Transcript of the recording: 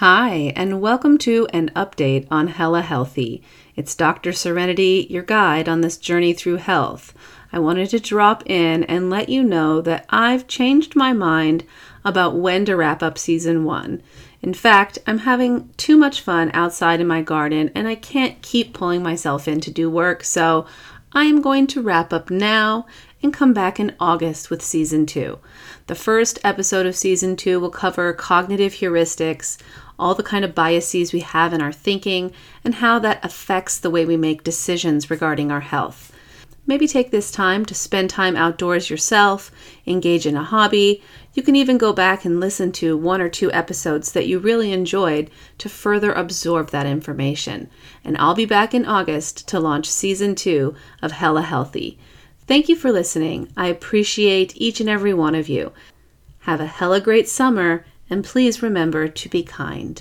Hi, and welcome to an update on Hella Healthy. It's Dr. Serenity, your guide on this journey through health. I wanted to drop in and let you know that I've changed my mind about when to wrap up season one. In fact, I'm having too much fun outside in my garden and I can't keep pulling myself in to do work, so I am going to wrap up now and come back in August with season two. The first episode of season two will cover cognitive heuristics, all the kind of biases we have in our thinking, and how that affects the way we make decisions regarding our health. Maybe take this time to spend time outdoors yourself, engage in a hobby. You can even go back and listen to one or two episodes that you really enjoyed to further absorb that information. And I'll be back in August to launch season two of Hella Healthy. Thank you for listening. I appreciate each and every one of you. Have a hella great summer and please remember to be kind.